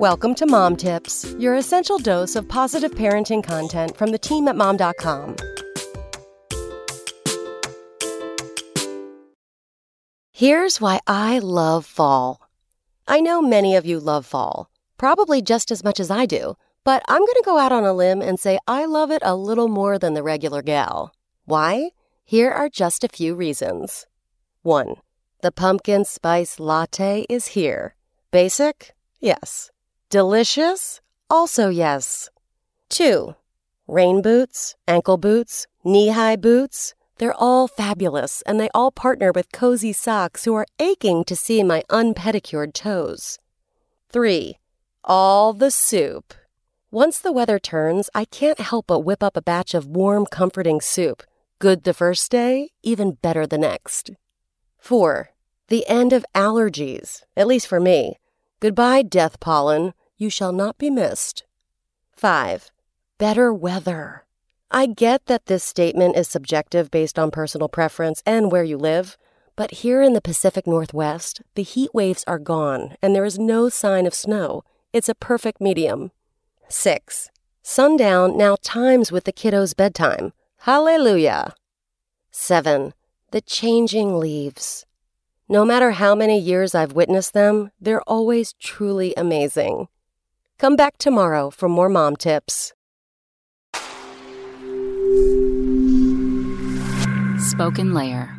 Welcome to Mom Tips, your essential dose of positive parenting content from the team at mom.com. Here's why I love fall. I know many of you love fall, probably just as much as I do, but I'm going to go out on a limb and say I love it a little more than the regular gal. Why? Here are just a few reasons. 1. The pumpkin spice latte is here. Basic? Yes. Delicious? Also, yes. 2. Rain boots, ankle boots, knee high boots. They're all fabulous, and they all partner with cozy socks who are aching to see my unpedicured toes. 3. All the soup. Once the weather turns, I can't help but whip up a batch of warm, comforting soup. Good the first day, even better the next. 4. The end of allergies, at least for me. Goodbye, death pollen. You shall not be missed. 5. Better weather. I get that this statement is subjective based on personal preference and where you live, but here in the Pacific Northwest, the heat waves are gone and there is no sign of snow. It's a perfect medium. 6. Sundown now times with the kiddo's bedtime. Hallelujah. 7. The changing leaves. No matter how many years I've witnessed them, they're always truly amazing. Come back tomorrow for more mom tips. SpokenLayer.